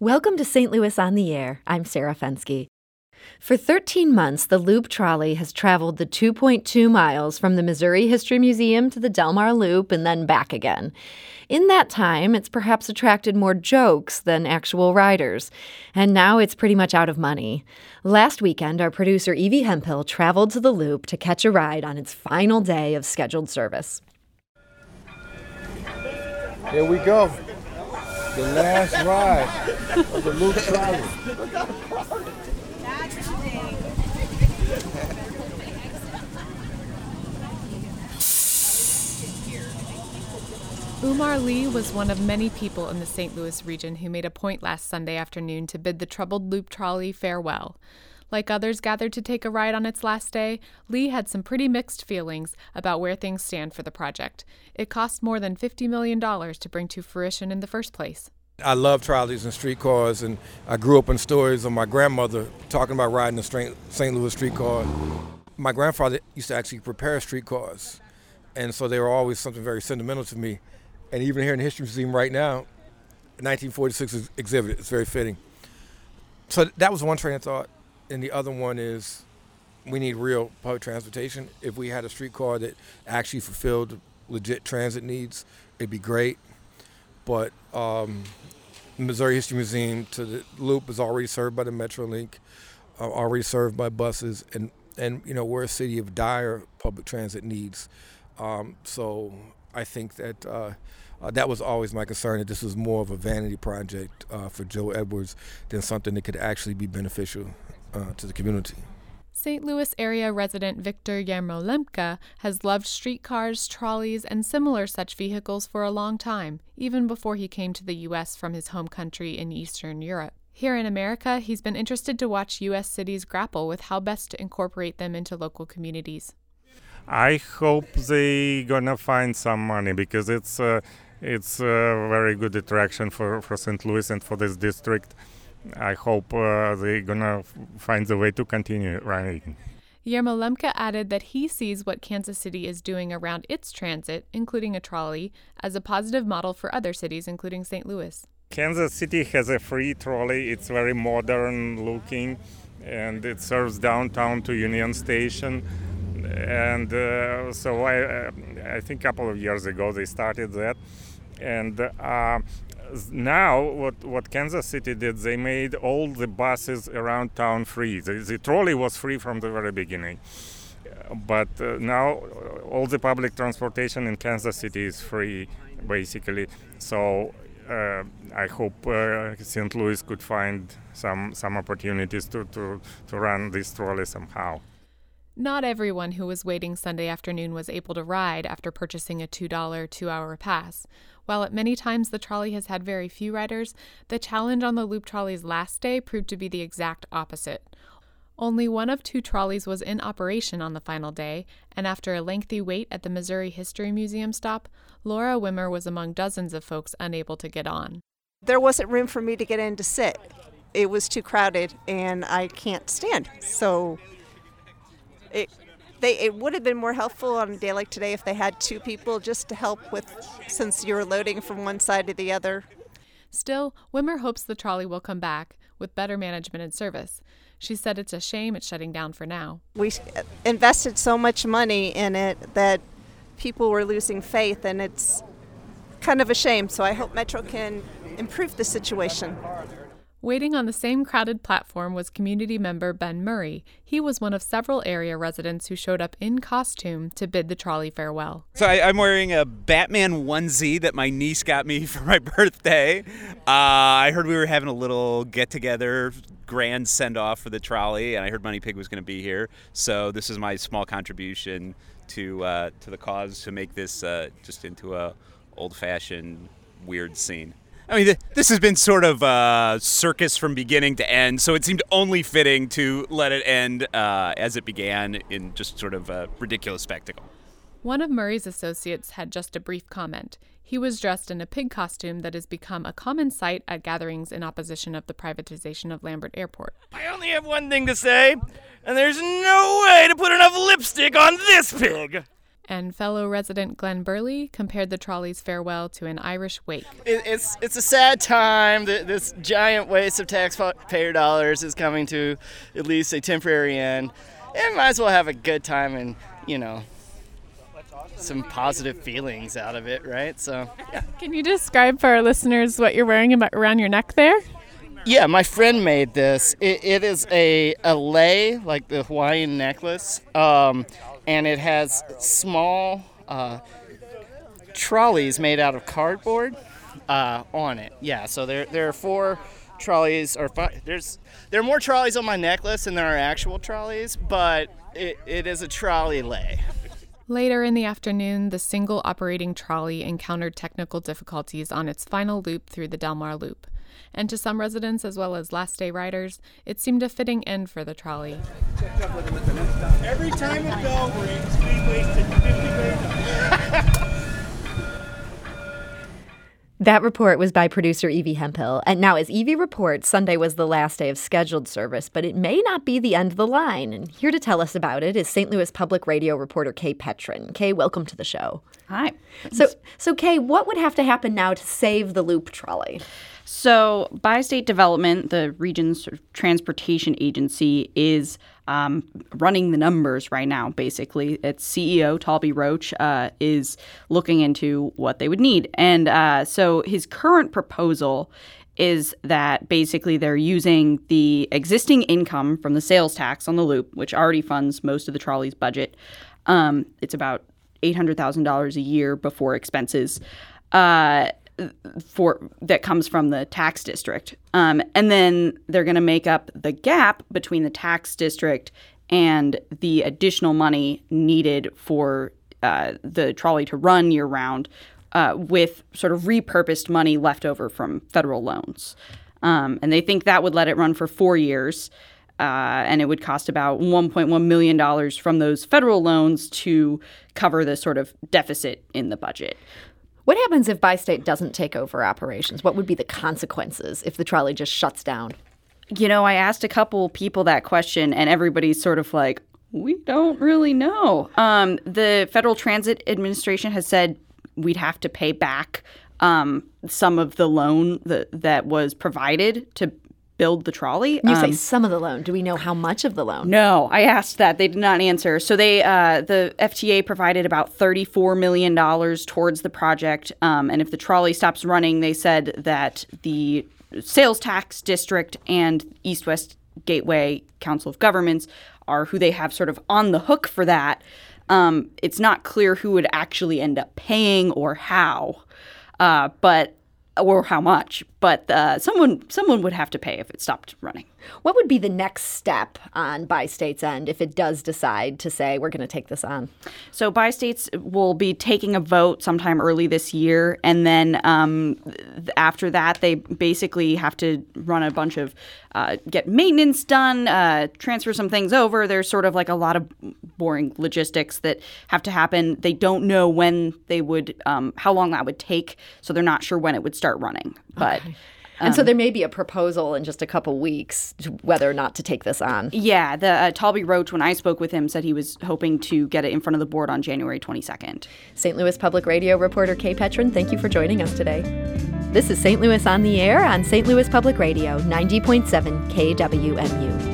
Welcome to St. Louis on the Air. I'm Sarah Fenske. For 13 months, the Loop Trolley has traveled the 2.2 miles from the Missouri History Museum to the Delmar Loop and then back again. In that time, it's perhaps attracted more jokes than actual riders, and now it's pretty much out of money. Last weekend, our producer Evie Hemphill traveled to the Loop to catch a ride on its final day of scheduled service. Here we go. The last ride of the Loop Trolley. Umar Lee was one of many people in the St. Louis region who made a point last Sunday afternoon to bid the troubled loop trolley farewell. Like others gathered to take a ride on its last day, Lee had some pretty mixed feelings about where things stand for the project. It cost more than $50 million to bring to fruition in the first place. I love trolleys and streetcars, and I grew up in stories of my grandmother talking about riding a St. Louis streetcar. My grandfather used to actually prepare streetcars, and so they were always something very sentimental to me and even here in the History Museum right now, 1946 exhibit. It's very fitting. So that was one train of thought, and the other one is we need real public transportation. If we had a streetcar that actually fulfilled legit transit needs, it'd be great. But um, Missouri History Museum to the Loop is already served by the MetroLink, uh, already served by buses, and and you know we're a city of dire public transit needs. Um, so I think that. Uh, uh, that was always my concern that this was more of a vanity project uh, for Joe Edwards than something that could actually be beneficial uh, to the community. St. Louis area resident Victor Yermolenko has loved streetcars, trolleys, and similar such vehicles for a long time, even before he came to the U.S. from his home country in Eastern Europe. Here in America, he's been interested to watch U.S. cities grapple with how best to incorporate them into local communities. I hope they gonna find some money because it's uh, it's a very good attraction for, for St. Louis and for this district. I hope uh, they're gonna find the way to continue running. Yermolenko added that he sees what Kansas City is doing around its transit, including a trolley, as a positive model for other cities, including St. Louis. Kansas City has a free trolley. It's very modern looking, and it serves downtown to Union Station and uh, so I, uh, I think a couple of years ago they started that, and uh, now what what Kansas City did, they made all the buses around town free. The, the trolley was free from the very beginning, but uh, now all the public transportation in Kansas City is free, basically. So. Uh, I hope uh, St. Louis could find some some opportunities to, to, to run this trolley somehow. Not everyone who was waiting Sunday afternoon was able to ride after purchasing a $2 two hour pass. While at many times the trolley has had very few riders, the challenge on the Loop Trolley's last day proved to be the exact opposite. Only one of two trolleys was in operation on the final day, and after a lengthy wait at the Missouri History Museum stop, Laura Wimmer was among dozens of folks unable to get on. There wasn't room for me to get in to sit. It was too crowded, and I can't stand. So it they it would have been more helpful on a day like today if they had two people just to help with since you're loading from one side to the other. Still, Wimmer hopes the trolley will come back with better management and service. She said it's a shame it's shutting down for now. We invested so much money in it that people were losing faith, and it's kind of a shame. So I hope Metro can improve the situation. Waiting on the same crowded platform was community member Ben Murray. He was one of several area residents who showed up in costume to bid the trolley farewell. So I, am wearing a Batman onesie that my niece got me for my birthday. Uh, I heard we were having a little get together, grand send off for the trolley, and I heard Money Pig was going to be here. So this is my small contribution to uh, to the cause to make this uh, just into a old fashioned weird scene. I mean, this has been sort of a circus from beginning to end, so it seemed only fitting to let it end uh, as it began in just sort of a ridiculous spectacle. One of Murray's associates had just a brief comment. He was dressed in a pig costume that has become a common sight at gatherings in opposition of the privatization of Lambert Airport. I only have one thing to say, and there's no way to put enough lipstick on this pig. And fellow resident Glenn Burley compared the trolley's farewell to an Irish wake. It, it's it's a sad time that this giant waste of taxpayer dollars is coming to at least a temporary end, and might as well have a good time and you know some positive feelings out of it, right? So yeah. Can you describe for our listeners what you're wearing around your neck there? Yeah, my friend made this. it, it is a, a lei, like the Hawaiian necklace, um, and it has small uh, trolleys made out of cardboard uh, on it. Yeah, so there, there are four trolleys, or five, there's there are more trolleys on my necklace than there are actual trolleys, but it, it is a trolley lei. Later in the afternoon, the single operating trolley encountered technical difficulties on its final loop through the Delmar Loop and to some residents as well as last day riders, it seemed a fitting end for the trolley. Every time a bell rings, we wasted 50 minutes. That report was by producer Evie Hemphill. And now, as Evie reports, Sunday was the last day of scheduled service, but it may not be the end of the line. And here to tell us about it is St. Louis Public Radio reporter Kae Petrin. Kae, welcome to the show. Hi. So, so Kae, what would have to happen now to save the loop trolley? So, Bi-State Development, the region's transportation agency, is um, running the numbers right now, basically. Its CEO, Taulby Roach, uh, is looking into what they would need. And uh, so his current proposal is that basically they're using the existing income from the sales tax on the loop, which already funds most of the trolley's budget. Um, it's about $800,000 a year before expenses. Uh, for that comes from the tax district. Um, and then they're going to make up the gap between the tax district and the additional money needed for uh, the trolley to run year round uh, with sort of repurposed money left over from federal loans. Um, and they think that would let it run for four years. Uh, and it would cost about $1.1 million from those federal loans to cover the sort of deficit in the budget. What happens if Bi-State doesn't take over operations? What would be the consequences if the trolley just shuts down? You know, I asked a couple people that question, and everybody's sort of like, we don't really know. Um, the Federal Transit Administration has said we'd have to pay back um, some of the loan that, that was provided to build the trolley. You um, say some of the loan. Do we know how much of the loan? No, I asked that. They did not answer. So they, uh, the FTA provided about thirty-four million dollars towards the project, um, and if the trolley stops running, they said that the sales tax district and East West Gateway Council of Governments are who they have sort of on the hook for that. Um, it's not clear who would actually end up paying or how, uh, but or how much, but uh, someone someone would have to pay if it stopped running. What would be the next step on Bi-State's end if it does decide to say we're going to take this on? So Bi-States will be taking a vote sometime early this year, and then um, after that, they basically have to run a bunch of uh, get maintenance done, uh, transfer some things over. There's sort of like a lot of boring logistics that have to happen. They don't know when they would, um, how long that would take, so they're not sure when it would start running. But okay. And um, so there may be a proposal in just a couple weeks whether or not to take this on. Yeah, the uh, Taulby Roach, when I spoke with him, said he was hoping to get it in front of the board on January 22nd. St. Louis Public Radio reporter Kae Petrin, thank you for joining us today. This is St. Louis on the Air on St. Louis Public Radio, 90.7 KWMU.